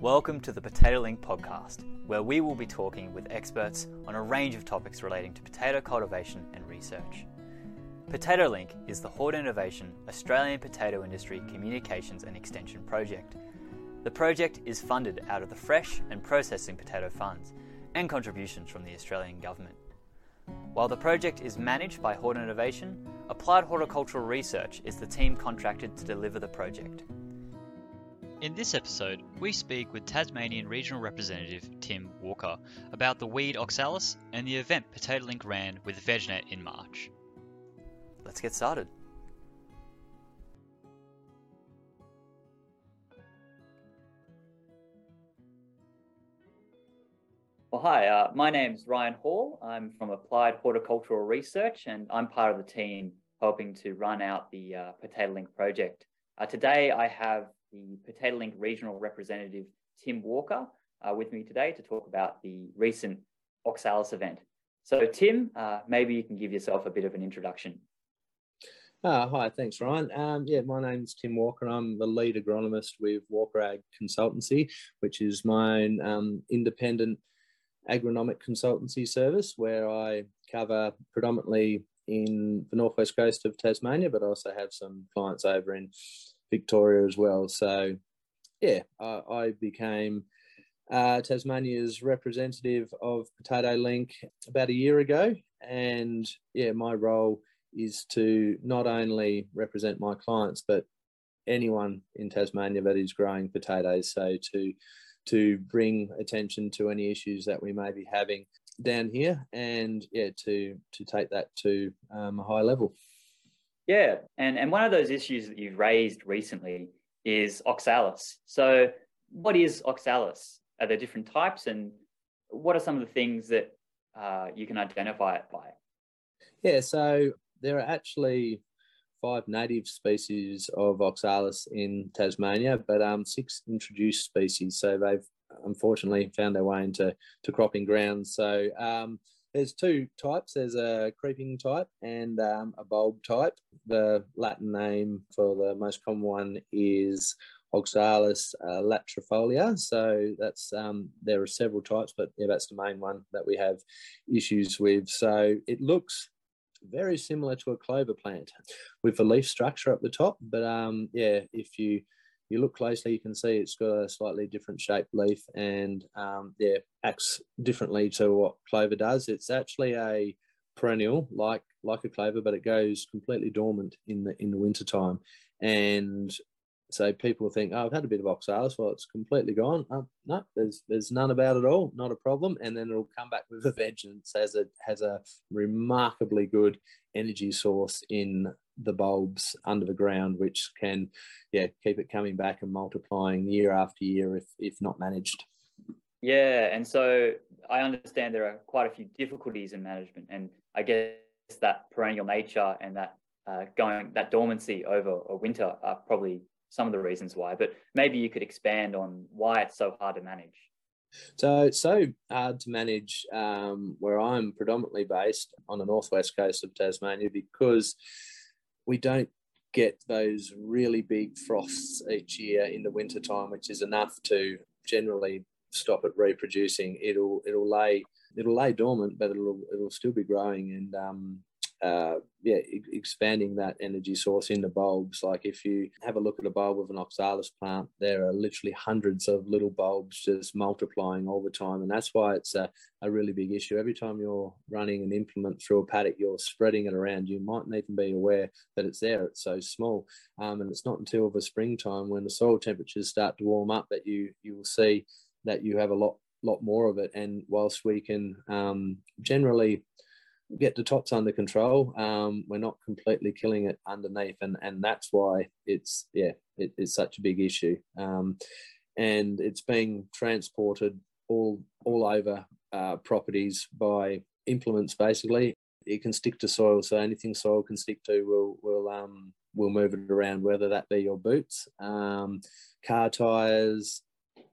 Welcome to the Potato Link podcast, where we will be talking with experts on a range of topics relating to potato cultivation and research. Potato Link is the Hort Innovation Australian Potato Industry Communications and Extension project. The project is funded out of the Fresh and Processing Potato Funds and contributions from the Australian Government. While the project is managed by Hort Innovation, Applied Horticultural Research is the team contracted to deliver the project. In this episode, we speak with Tasmanian Regional Representative Tim Walker about the weed oxalis and the event Potato Link ran with VegNet in March. Let's get started. Well, hi, uh, my name's Ryan Hall. I'm from Applied Horticultural Research and I'm part of the team helping to run out the uh, Potato Link project. Uh, today, I have the Potato Link regional representative, Tim Walker, uh, with me today to talk about the recent Oxalis event. So, Tim, uh, maybe you can give yourself a bit of an introduction. Uh, hi, thanks, Ryan. Um, yeah, my name's Tim Walker. I'm the lead agronomist with Walker Ag Consultancy, which is my um, independent agronomic consultancy service where I cover predominantly in the northwest coast of Tasmania, but also have some clients over in Victoria as well. So, yeah, I, I became uh, Tasmania's representative of Potato Link about a year ago. And yeah, my role is to not only represent my clients, but anyone in Tasmania that is growing potatoes. So to to bring attention to any issues that we may be having down here, and yeah, to to take that to um, a high level. Yeah, and and one of those issues that you've raised recently is oxalis. So, what is oxalis? Are there different types, and what are some of the things that uh, you can identify it by? Yeah, so there are actually five native species of oxalis in Tasmania, but um, six introduced species. So they've unfortunately found their way into to cropping grounds. So um, there's two types. There's a creeping type and um, a bulb type. The Latin name for the most common one is Oxalis uh, latifolia. So that's um, there are several types, but yeah, that's the main one that we have issues with. So it looks very similar to a clover plant with the leaf structure up the top. But um, yeah, if you you look closely, you can see it's got a slightly different shaped leaf and um, yeah, acts differently to what clover does. It's actually a perennial like like a clover, but it goes completely dormant in the in the winter time. And so people think, oh, I've had a bit of oxalis. Well, it's completely gone. Oh, no, there's there's none about it all. Not a problem. And then it'll come back with a vengeance as it has a remarkably good energy source in the bulbs under the ground, which can, yeah, keep it coming back and multiplying year after year if if not managed. Yeah, and so I understand there are quite a few difficulties in management, and I guess that perennial nature and that uh, going that dormancy over a winter are probably some of the reasons why, but maybe you could expand on why it's so hard to manage. So it's so hard to manage um, where I'm predominantly based on the northwest coast of Tasmania because we don't get those really big frosts each year in the winter time, which is enough to generally stop it reproducing. It'll it'll lay it'll lay dormant, but it'll it'll still be growing and um, uh, yeah, expanding that energy source into bulbs. Like if you have a look at a bulb of an oxalis plant, there are literally hundreds of little bulbs just multiplying all the time. And that's why it's a, a really big issue. Every time you're running an implement through a paddock, you're spreading it around. You mightn't even be aware that it's there. It's so small. Um, and it's not until the springtime when the soil temperatures start to warm up that you, you will see that you have a lot, lot more of it. And whilst we can um, generally get the tops under control. Um, we're not completely killing it underneath, and and that's why it's yeah it, it's such a big issue. Um, and it's being transported all all over uh, properties by implements. Basically, it can stick to soil, so anything soil can stick to will will um will move it around, whether that be your boots, um, car tires,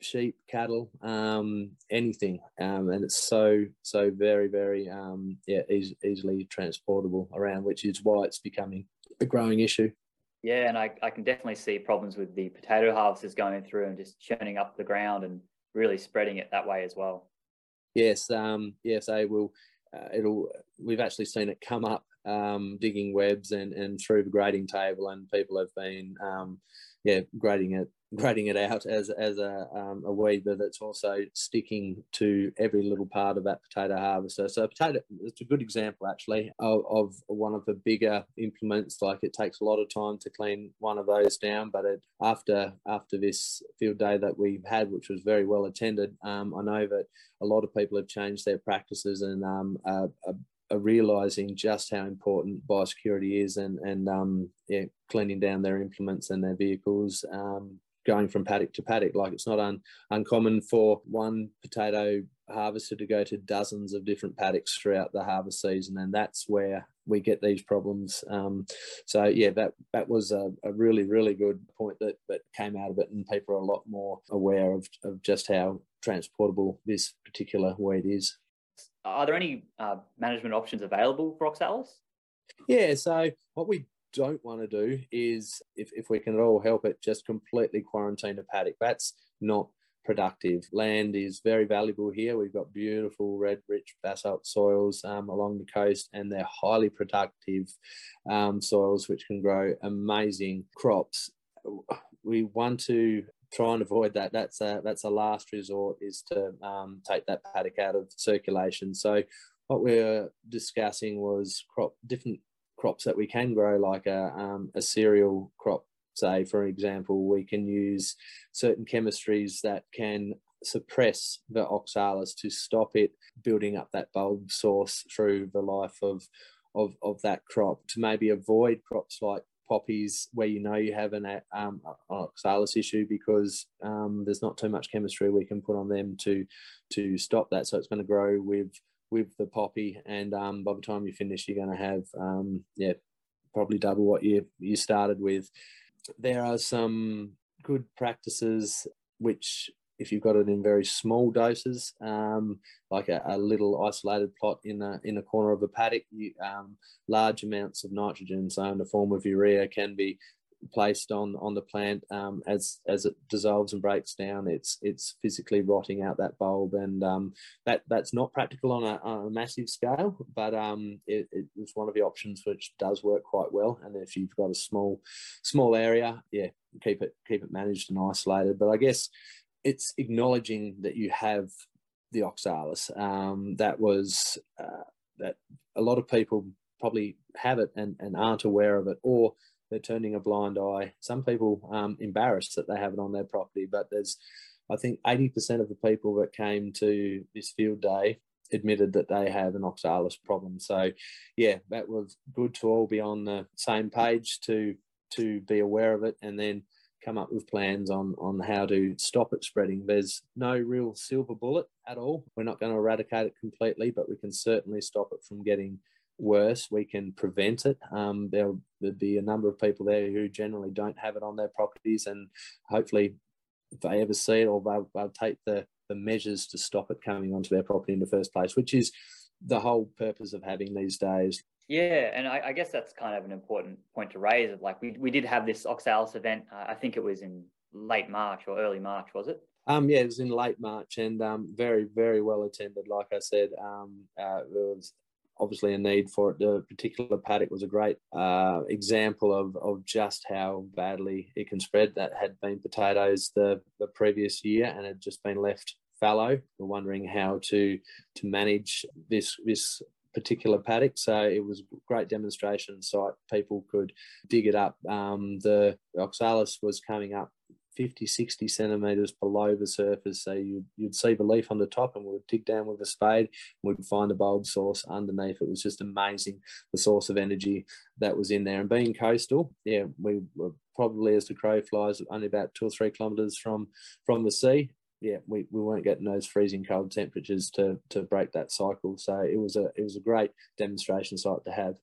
sheep, cattle, um, anything, um, and it's so so very very um, yeah easily transportable around, which is why it's becoming a growing issue. Yeah, and I, I can definitely see problems with the potato harvesters going through and just churning up the ground and really spreading it that way as well. Yes, um, yes, they will. Uh, it'll. We've actually seen it come up um, digging webs and and through the grading table, and people have been um, yeah grading it grading it out as as a um, a weed, but it's also sticking to every little part of that potato harvester. So potato, it's a good example actually of, of one of the bigger implements. Like it takes a lot of time to clean one of those down, but it, after after this field day that we had, which was very well attended, um, I know that a lot of people have changed their practices and um, uh, are realizing just how important biosecurity is and and um, yeah, cleaning down their implements and their vehicles um, going from paddock to paddock. Like it's not un, uncommon for one potato harvester to go to dozens of different paddocks throughout the harvest season, and that's where we get these problems. Um, so yeah, that that was a, a, really really good point that that came out of it, and people are a lot more aware of of just how transportable this particular weed is. Are there any uh, management options available for oxalis? Yeah, so what we don't want to do is, if, if we can at all help it, just completely quarantine a paddock. That's not productive. Land is very valuable here. We've got beautiful red, rich basalt soils um, along the coast, and they're highly productive um, soils which can grow amazing crops. We want to try and avoid that. That's a that's a last resort is to um, take that paddock out of circulation. So what we are discussing was crop different crops that we can grow, like a, um, a cereal crop, say, for example, we can use certain chemistries that can suppress the oxalis to stop it building up that bulb source through the life of, of, of that crop to maybe avoid crops like poppies where you know you have an um, oxalis issue because um, there's not too much chemistry we can put on them to to stop that. So it's going to grow with with the poppy, and um, by the time you finish, you're going to have um, yeah probably double what you you started with. There are some good practices which if you've got it in very small doses, um, like a, a, little isolated plot in a in a corner of a paddock, you, um, large amounts of nitrogen, so in the form of urea, can be placed on on the plant um, as as it dissolves and breaks down it's it's physically rotting out that bulb. And um, that that's not practical on a, on a massive scale but um, it, it's one of the options which does work quite well. And if you've got a small small area yeah keep it keep it managed and isolated. But i guess it's acknowledging that you have the oxalis. Um, that was uh, that a lot of people probably have it and, and aren't aware of it or they're turning a blind eye. Some people um, embarrassed that they have it on their property, but there's, I think, 80% of the people that came to this field day admitted that they have an oxalis problem. So, yeah, that was good to all be on the same page to to be aware of it, and then come up with plans on on how to stop it spreading. There's no real silver bullet at all. We're not going to eradicate it completely, but we can certainly stop it from getting worse, we can prevent it. Um, there'll, there'll be a number of people there who generally don't have it on their properties, and hopefully, if they ever see it, or they'll, they'll take the, the measures to stop it coming onto their property in the first place, which is the whole purpose of having these days. Yeah, and I, I, guess that's kind of an important point to raise. Like we, we did have this Oxalis event. Uh, I think it was in late March or early March, was it? Um, yeah, it was in late March and um, very, very well attended. Like I said, um, uh, there was obviously a need for it. The particular paddock was a great uh, example of, of just how badly it can spread. That had been potatoes the, the previous year and had just been left fallow. We're wondering how to to manage this this particular paddock. So it was a great demonstration site. People could dig it up. Um, the oxalis was coming up 50, 60 centimetres below the surface. So you'd, you'd see the leaf on the top and we'd dig down with a spade and we'd find a bulb source underneath. It was just amazing, the source of energy that was in there. And being coastal, yeah, we were probably as the crow flies only about two or three kilometres from, from the sea. Yeah, we, we weren't getting those freezing cold temperatures to, to break that cycle. So it was a it was a great demonstration site to have.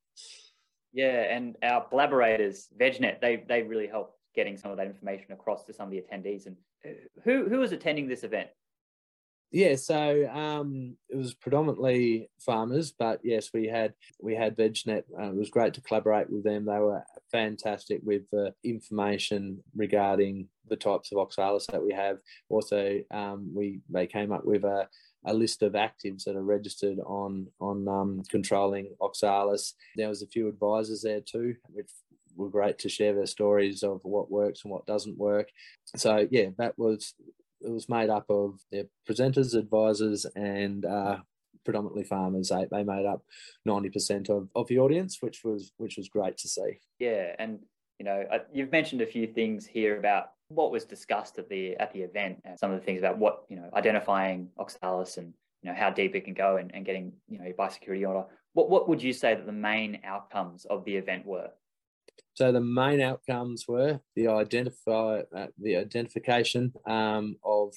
Yeah, and our collaborators, VegNet, they they really helped getting some of that information across to some of the attendees. And uh, who who was attending this event? Yeah, so um, it was predominantly farmers, but yes, we had we had VegNet. Uh, it was great to collaborate with them. They were fantastic with the information regarding the types of oxalis that we have. Also, um, we they came up with a, a list of actives that are registered on on um, controlling oxalis. There was a few advisors there too, which were great to share their stories of what works and what doesn't work. So yeah, that was it was made up of their presenters, advisors, and uh, predominantly farmers. They, they made up ninety percent of, of the audience, which was which was great to see. Yeah, and you know you've mentioned a few things here about what was discussed at the at the event, and some of the things about what you know identifying oxalis and you know how deep it can go and, and getting you know your biosecurity order. What what would you say that the main outcomes of the event were? So the main outcomes were the identify uh, the identification um, of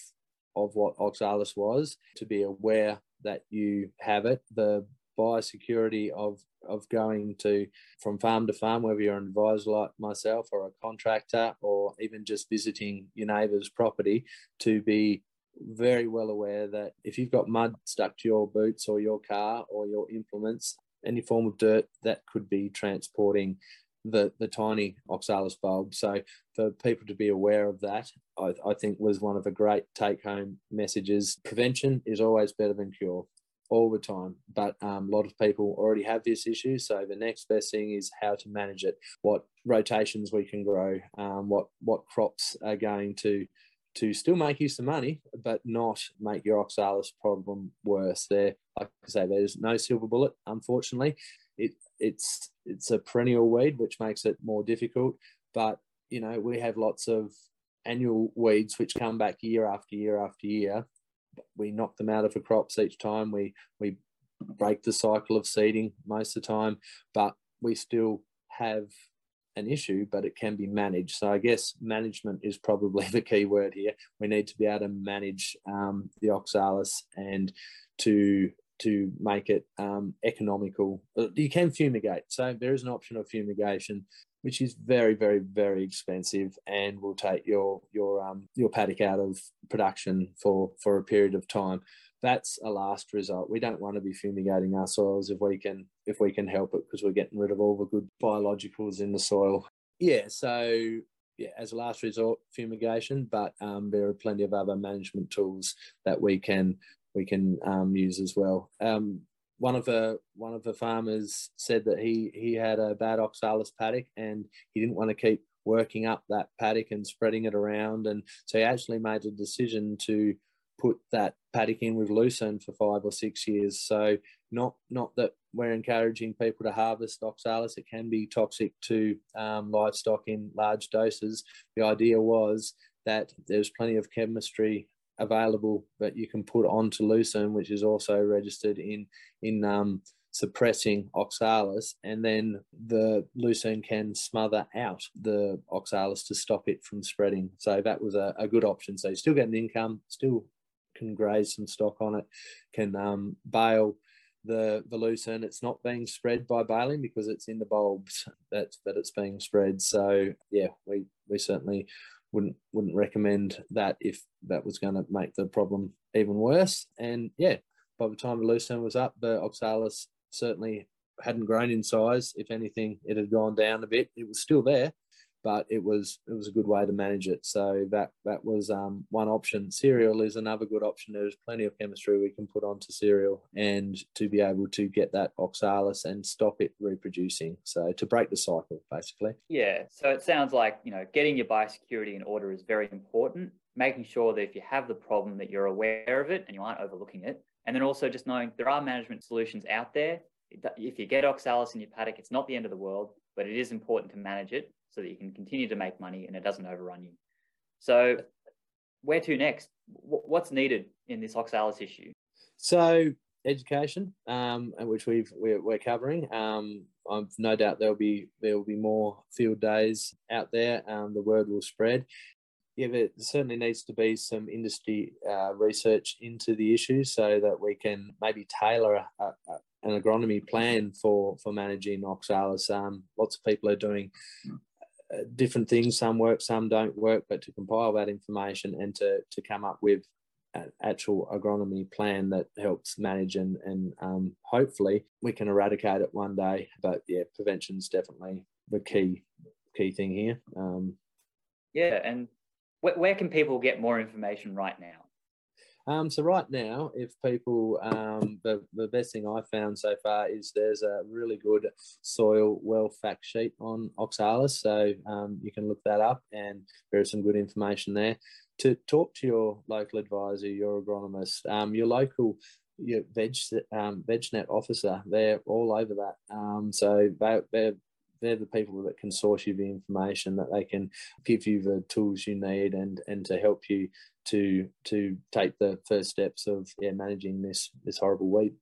of what oxalis was, to be aware that you have it, the biosecurity of of going to from farm to farm, whether you're an advisor like myself or a contractor or even just visiting your neighbour's property, to be very well aware that if you've got mud stuck to your boots or your car or your implements, any form of dirt that could be transporting the the tiny oxalis bulb. So for people to be aware of that, I, I think was one of the great take home messages. Prevention is always better than cure all the time, but um, a lot of people already have this issue. So the next best thing is how to manage it, what rotations we can grow, um, what what crops are going to to still make you some money, but not make your oxalis problem worse. There, like I say, there's no silver bullet, unfortunately. It it's it's a perennial weed, which makes it more difficult. But you know, we have lots of annual weeds which come back year after year after year. We knock them out of the crops each time. We we break the cycle of seeding most of the time, but we still have an issue, but it can be managed. So I guess management is probably the key word here. We need to be able to manage um, the oxalis and to to make it um, economical. Uh, you can fumigate. So there is an option of fumigation, which is very, very, very expensive and will take your your um, your paddock out of production for for a period of time. That's a last result. We don't want to be fumigating our soils if we can if we can help it because we're getting rid of all the good biologicals in the soil. Yeah. So yeah, as a last resort, fumigation, but um, there are plenty of other management tools that we can we can um, use as well. Um, one of the one of the farmers said that he he had a bad oxalis paddock and he didn't want to keep working up that paddock and spreading it around, and so he actually made a decision to put that paddock in with lucerne for five or six years. So not not that we're encouraging people to harvest oxalis; it can be toxic to um, livestock in large doses. The idea was that there's plenty of chemistry available that you can put onto lucerne, which is also registered in in um, suppressing oxalis, and then the lucerne can smother out the oxalis to stop it from spreading. So that was a, a good option. So you still get an income, still can graze some stock on it, can um, bale the the lucerne. It's not being spread by baling because it's in the bulbs that that it's being spread. So yeah, we we certainly wouldn't wouldn't recommend that if that was going to make the problem even worse. And yeah, by the time the lucerne was up, the oxalis certainly hadn't grown in size. If anything, it had gone down a bit. It was still there, but it was it was a good way to manage it. So that that was um, one option. Cereal is another good option. There's plenty of chemistry we can put onto cereal and to be able to get that oxalis and stop it reproducing. So to break the cycle, basically. Yeah. So it sounds like you know getting your biosecurity in order is very important. Making sure that if you have the problem, that you're aware of it and you aren't overlooking it. And then also just knowing there are management solutions out there. If you get oxalis in your paddock, it's not the end of the world, but it is important to manage it so that you can continue to make money and it doesn't overrun you. So, where to next? What's needed in this oxalis issue? So, education, um, which we've we're, we're covering. Um, I've no doubt there'll be there will be more field days out there. Um, the word will spread. Yeah, there certainly needs to be some industry uh, research into the issue so that we can maybe tailor a, a, an agronomy plan for for managing oxalis. Um, lots of people are doing different things. Some work, some don't work. But to compile that information and to to come up with an actual agronomy plan that helps manage and and um, hopefully we can eradicate it one day. But yeah, prevention is definitely the key key thing here. Um, yeah, and where, where can people get more information right now? Um, so right now, if people, um, the, the best thing I've found so far is there's a really good soil wealth fact sheet on oxalis. So um, you can look that up and there is some good information there. To talk to your local advisor, your agronomist, um, your local your veg um, VegNet officer, they're all over that. Um, so they, they're they're the people that can source you the information that they can give you the tools you need and and to help you to to take the first steps of yeah, managing this this horrible weed.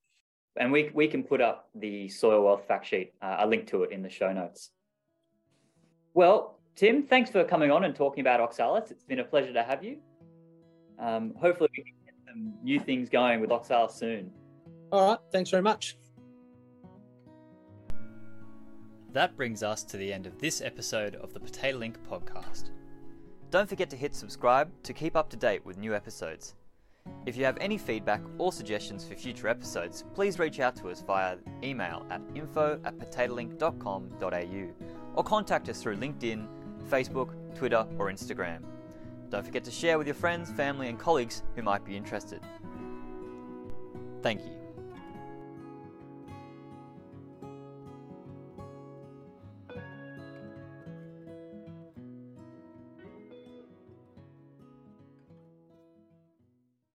And we we can put up the soil wealth fact sheet, uh, a link to it in the show notes. Well, Tim, thanks for coming on and talking about oxalis. It's been a pleasure to have you. Um, hopefully, we can get some new things going with oxalis soon. All right, thanks very much. That brings us to the end of this episode of the Potato Link podcast. Don't forget to hit subscribe to keep up to date with new episodes. If you have any feedback or suggestions for future episodes, please reach out to us via email at info at potatolink.com.au or contact us through LinkedIn, Facebook, Twitter, or Instagram. Don't forget to share with your friends, family, and colleagues who might be interested. Thank you.